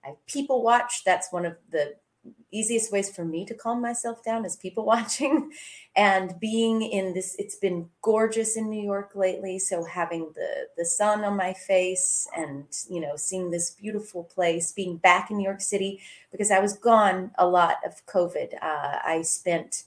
I people watch. That's one of the easiest ways for me to calm myself down is people watching and being in this it's been gorgeous in new york lately so having the the sun on my face and you know seeing this beautiful place being back in new york city because i was gone a lot of covid uh, i spent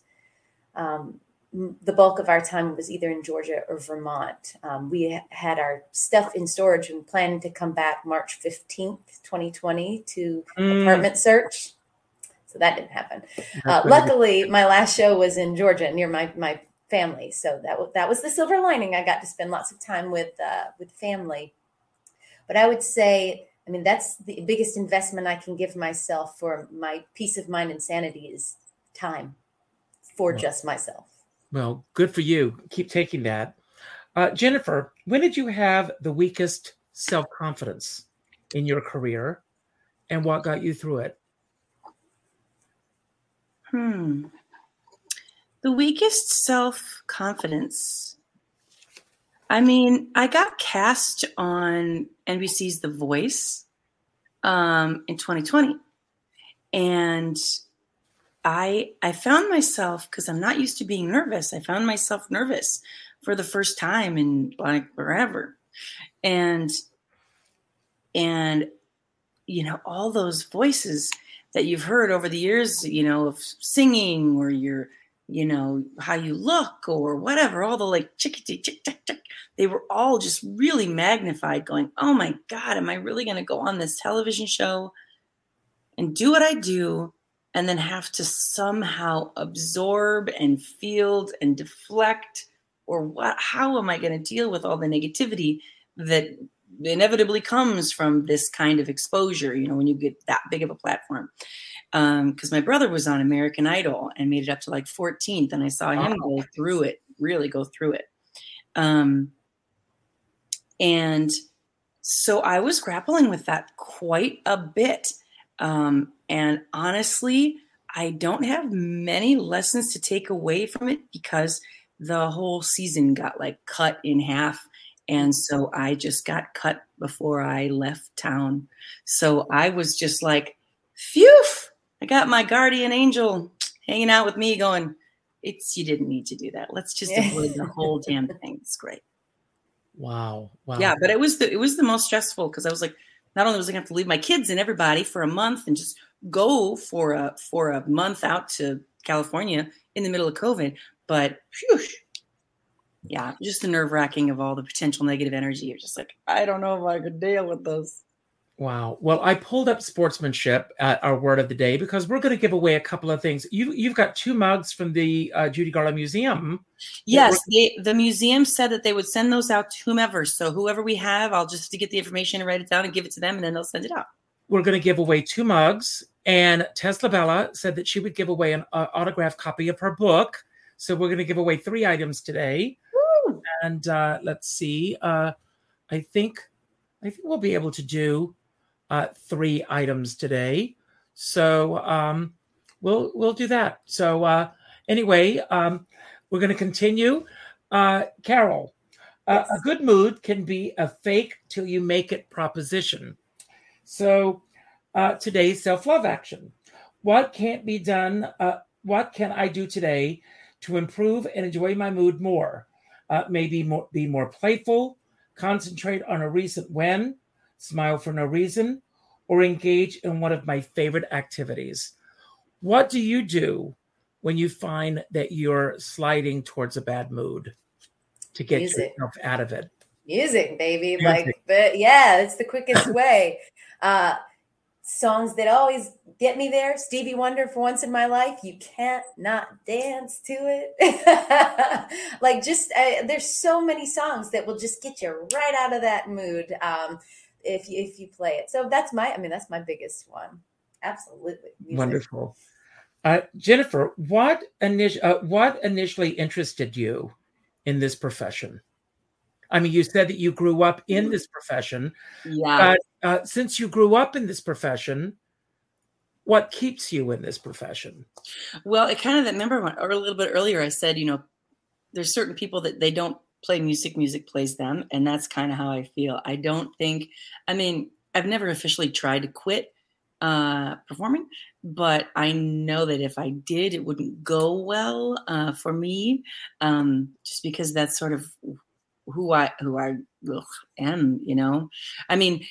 um, the bulk of our time was either in Georgia or Vermont. Um, we had our stuff in storage and planned to come back March 15th, 2020 to mm. apartment search. So that didn't happen. Uh, luckily, my last show was in Georgia near my my family, so that w- that was the silver lining. I got to spend lots of time with uh, with family. But I would say, I mean, that's the biggest investment I can give myself for my peace of mind and sanity is time for well, just myself. Well, good for you. Keep taking that. Uh, Jennifer, when did you have the weakest self confidence in your career, and what got you through it? Hmm. The weakest self confidence. I mean, I got cast on NBC's The Voice um, in 2020, and I I found myself because I'm not used to being nervous. I found myself nervous for the first time in like forever, and and you know all those voices that you've heard over the years, you know, of singing or your, you know, how you look or whatever, all the like chick, chick, chick, they were all just really magnified, going, oh my God, am I really going to go on this television show and do what I do and then have to somehow absorb and field and deflect? Or what, how am I going to deal with all the negativity that inevitably comes from this kind of exposure, you know, when you get that big of a platform. Because um, my brother was on American Idol and made it up to like 14th, and I saw him oh. go through it, really go through it. Um, and so I was grappling with that quite a bit. Um, and honestly, I don't have many lessons to take away from it because the whole season got like cut in half and so I just got cut before I left town. So I was just like, phew, I got my guardian angel hanging out with me going, it's, you didn't need to do that. Let's just avoid the whole damn thing. It's great. Wow. Wow. Yeah. But it was the, it was the most stressful because I was like, not only was I going to have to leave my kids and everybody for a month and just go for a, for a month out to California in the middle of COVID, but phew, yeah, just the nerve wracking of all the potential negative energy. You're just like, I don't know if I could deal with this. Wow. Well, I pulled up sportsmanship at our word of the day because we're going to give away a couple of things. You you've got two mugs from the uh, Judy Garland Museum. Yes, they, the museum said that they would send those out to whomever. So whoever we have, I'll just to get the information and write it down and give it to them, and then they'll send it out. We're going to give away two mugs, and Tesla Bella said that she would give away an uh, autographed copy of her book. So we're going to give away three items today and uh, let's see. Uh, I think I think we'll be able to do uh, three items today. So um, we'll we'll do that. So uh, anyway, um, we're going to continue. Uh, Carole, yes. a good mood can be a fake till you make it proposition. So uh, today's self love action. What can't be done? Uh, what can I do today to improve and enjoy my mood more? Uh, maybe more, be more playful, concentrate on a recent when, smile for no reason, or engage in one of my favorite activities. What do you do when you find that you're sliding towards a bad mood to get Music. yourself out of it? music, baby. Music. Like, but yeah, it's the quickest way. Uh, songs that always get me there. Stevie Wonder, for once in my life, you can't not dance to it. like, just uh, there's so many songs that will just get you right out of that mood um, if you, if you play it. So that's my, I mean, that's my biggest one. Absolutely, music. Wonderful. Uh, Jennifer, what, init- uh, what initially interested you in this profession? I mean, you said that you grew up in this profession. Yeah. Uh, since you grew up in this profession, what keeps you in this profession? Well, it kind of remember when, or a little bit earlier I said, you know, there's certain people that they don't play music, music plays them, and that's kind of how I feel. I don't think I mean, I've never officially tried to quit uh performing, but I know that if I did it wouldn't go well uh for me um just because that's sort of who I who I ugh, am, you know. I mean,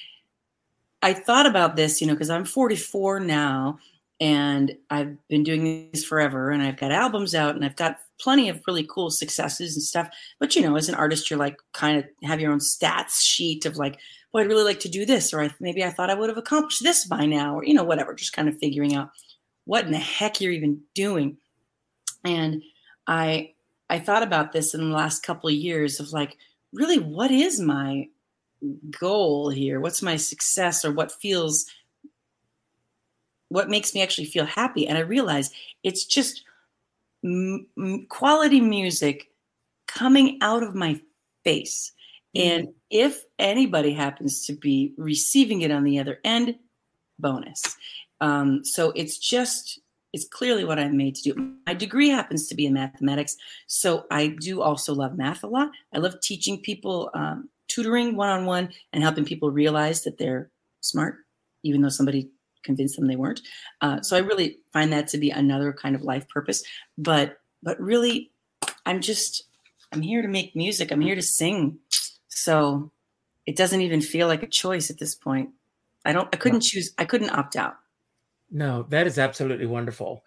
I thought about this, you know, because I'm 44 now and I've been doing this forever and I've got albums out and I've got plenty of really cool successes and stuff. But you know, as an artist, you're like kind of have your own stats sheet of like, well, I'd really like to do this, or I, maybe I thought I would have accomplished this by now, or you know, whatever. Just kind of figuring out what in the heck you're even doing. And I I thought about this in the last couple of years of like, really, what is my goal here? What's my success, or what feels what makes me actually feel happy? And I realize it's just m- m- quality music coming out of my face. And if anybody happens to be receiving it on the other end, bonus. Um, so it's just, it's clearly what I'm made to do. My degree happens to be in mathematics. So I do also love math a lot. I love teaching people, um, tutoring one on one and helping people realize that they're smart, even though somebody convinced them they weren't. Uh, so I really find that to be another kind of life purpose. But, but really, I'm just, I'm here to make music. I'm here to sing. So it doesn't even feel like a choice at this point. I don't, I couldn't choose, I couldn't opt out. No, that is absolutely wonderful.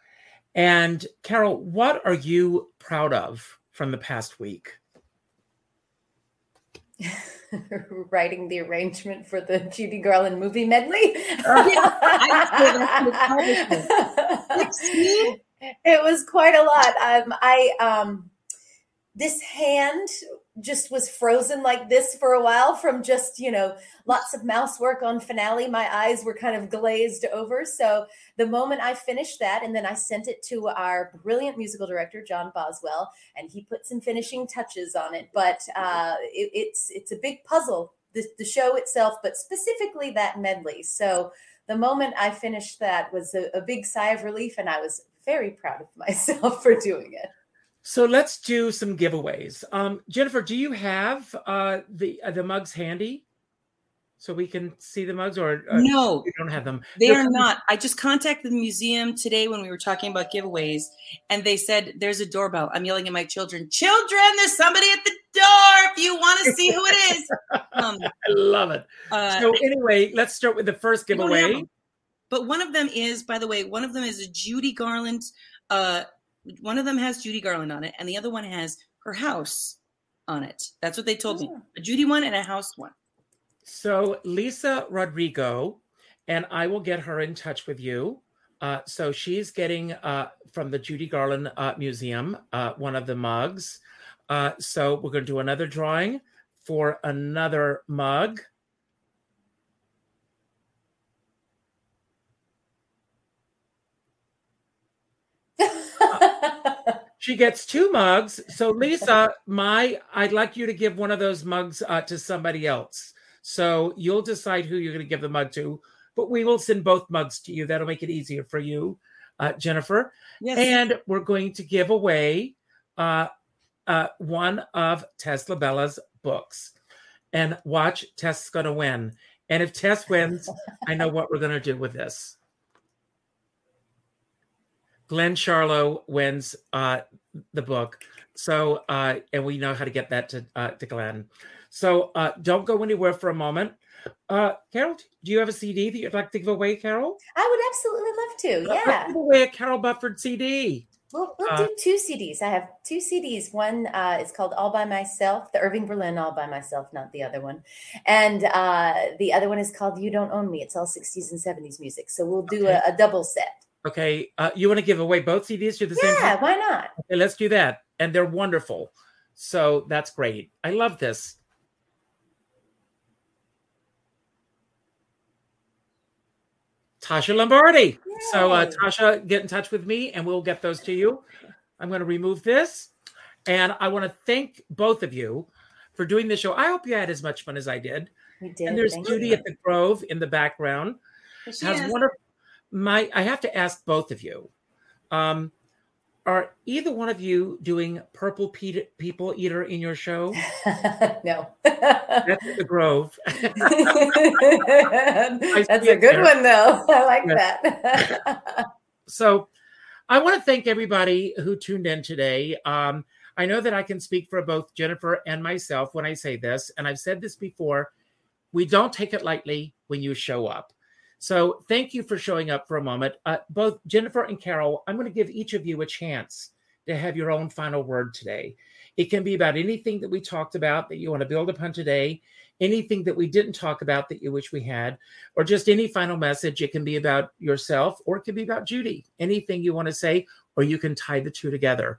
And Carole, what are you proud of from the past week? Writing the arrangement for the Judy Garland movie medley. it was quite a lot. Um, I um, this hand just was frozen like this for a while from just you know lots of mouse work on finale. My eyes were kind of glazed over. So the moment i finished that and then i sent it to our brilliant musical director john boswell and he put some finishing touches on it. But uh, it, it's it's a big puzzle the, the show itself but specifically that medley. So the moment i finished that was a, a big sigh of relief and i was very proud of myself for doing it So let's do some giveaways. Um, Jennifer, do you have uh, the uh, the mugs handy so we can see the mugs, or uh, No, you don't have them? They They're are not. I just contacted the museum today when we were talking about giveaways, and they said there's a doorbell. I'm yelling at my children, children, there's somebody at the door. If you want to see who it is, um, I love it. uh, So anyway, let's start with the first we giveaway. But one of them is, by the way, one of them is a Judy Garland. Uh, one of them has Judy Garland on it, and the other one has her house on it. That's what they told me. A Judy one and a house one. So Lisa Rodrigo, and I will get her in touch with you. Uh, so she's getting uh, from the Judy Garland uh, Museum uh, one of the mugs. Uh, so we're going to do another drawing for another mug. She gets two mugs. So Lisa, my I'd like you to give one of those mugs uh, to somebody else. So you'll decide who you're going to give the mug to, but we will send both mugs to you. That'll make it easier for you, uh, Jennifer. Yes. And we're going to give away uh, uh, one of Tesla Bella's books. And watch, Tess going to win. And if Tess wins, I know what we're going to do with this. Glenn Charlo wins uh, the book. So, uh, and we know how to get that to uh, to Glenn. So, uh, don't go anywhere for a moment. Uh, Carole, do you have a CD that you'd like to give away, Carole? I would absolutely love to. Let's Yeah. give away a Carole Bufford CD. We'll, we'll Uh, do two CDs. I have two CDs. One uh, is called All by Myself, the Irving Berlin All by Myself, not the other one. And uh, the other one is called You Don't Own Me. It's all 60s and 70s music. So we'll do Okay. a, a double set. Okay, uh, you want to give away both CDs to the same? Yeah, why not? Okay, let's do that. And they're wonderful. So that's great. I love this. Tasha Lombardi. So, uh, Tasha, get in touch with me and we'll get those to you. I'm going to remove this. And I want to thank both of you for doing this show. I hope you had as much fun as I did. We did. and there's Thank Judy you. at the Grove in the background. She Has is. wonderful. My, I have to ask both of you. Um, are either one of you doing Purple Pe- People Eater in your show? no. That's the Grove. That's a good there. one, though. I like that. so I want to thank everybody who tuned in today. Um, I know that I can speak for both Jennifer and myself when I say this, and I've said this before. We don't take it lightly when you show up. So thank you for showing up for a moment. Uh, both Jennifer and Carole, I'm going to give each of you a chance to have your own final word today. It can be about anything that we talked about that you want to build upon today, anything that we didn't talk about that you wish we had, or just any final message. It can be about yourself or it can be about Judy. Anything you want to say, or you can tie the two together.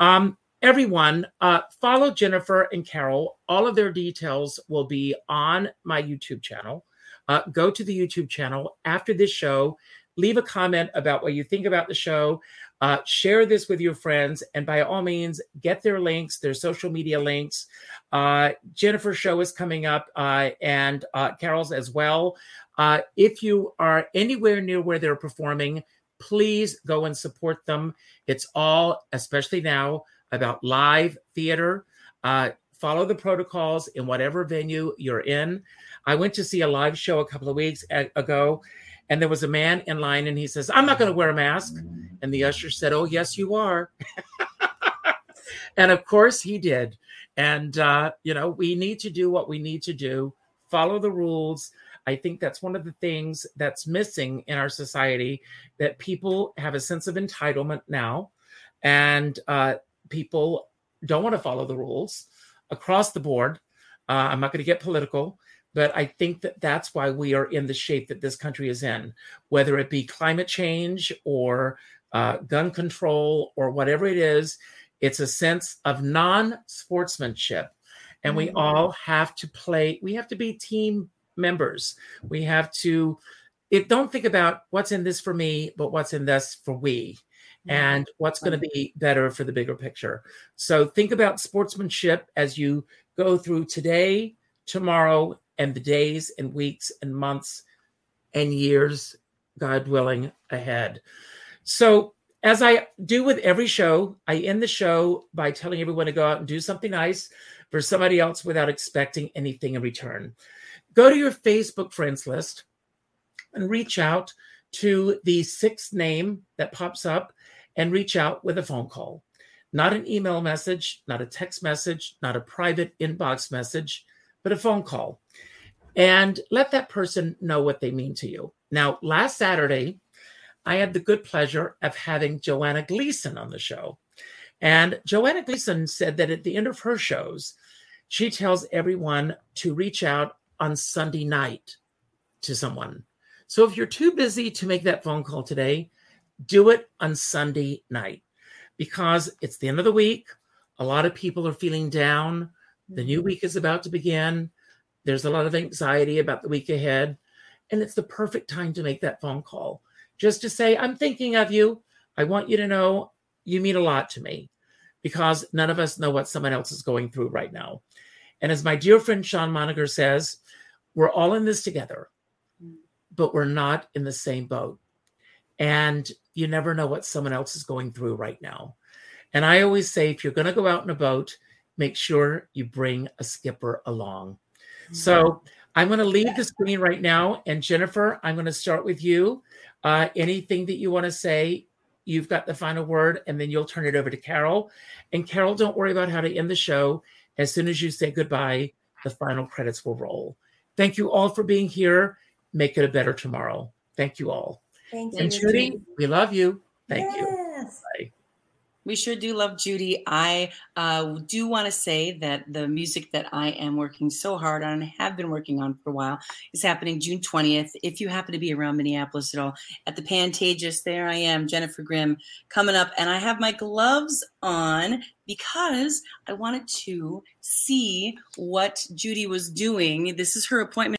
Um, everyone, uh, follow Jennifer and Carole. All of their details will be on my YouTube channel. Uh, go to the YouTube channel after this show. Leave a comment about what you think about the show. Uh, share this with your friends, and by all means, get their links, their social media links. Uh, Jennifer's show is coming up, uh, and uh, Carole's as well. Uh, if you are anywhere near where they're performing, please go and support them. It's all, especially now, about live theater. Uh, follow the protocols in whatever venue you're in. I went to see a live show a couple of weeks ago, and there was a man in line, and he says, I'm not going to wear a mask. And the usher said, Oh, yes, you are. and of course, he did. And, uh, you know, we need to do what we need to do, follow the rules. I think that's one of the things that's missing in our society that people have a sense of entitlement now, and uh, people don't want to follow the rules across the board. Uh, I'm not going to get political, but I think that that's why we are in the shape that this country is in, whether it be climate change or uh, gun control or whatever it is. It's a sense of non sportsmanship. And we Mhm. all have to play, we have to be team members. We have to, it, don't think about what's in this for me, but what's in this for we and what's going to be better for the bigger picture. So think about sportsmanship as you go through today, tomorrow, and the days and weeks and months and years, God willing, ahead. So, as I do with every show, I end the show by telling everyone to go out and do something nice for somebody else without expecting anything in return. Go to your Facebook friends list and reach out to the sixth name that pops up and reach out with a phone call. Not an email message, not a text message, not a private inbox message, but a phone call. And let that person know what they mean to you. Now, last Saturday, I had the good pleasure of having Joanna Gleason on the show. And Joanna Gleason said that at the end of her shows, she tells everyone to reach out on Sunday night to someone. So if you're too busy to make that phone call today, do it on Sunday night because it's the end of the week. A lot of people are feeling down. The new mm-hmm. week is about to begin. There's a lot of anxiety about the week ahead. And it's the perfect time to make that phone call just to say, I'm thinking of you. I want you to know you mean a lot to me because none of us know what someone else is going through right now. And as my dear friend Sean Moniger says, we're all in this together, but we're not in the same boat. And you never know what someone else is going through right now. And I always say, if you're going to go out in a boat, make sure you bring a skipper along. So I'm going to leave the screen right now. And Jennifer, I'm going to start with you. Uh, anything that you want to say you've got the final word, and then you'll turn it over to Carole. And Carole, don't worry about how to end the show. As soon as you say goodbye, the final credits will roll. Thank you all for being here. Make it a better tomorrow. Thank you all. Thank you. And Judy, we love you. Thank you. Yes. Bye. We sure do love Judy. I uh, do want to say that the music that I am working so hard on and have been working on for a while is happening June 20th. If you happen to be around Minneapolis at all, at the Pantages, there I am, Jennifer Grimm, coming up. And I have my gloves on because I wanted to see what Judy was doing. This is her appointment.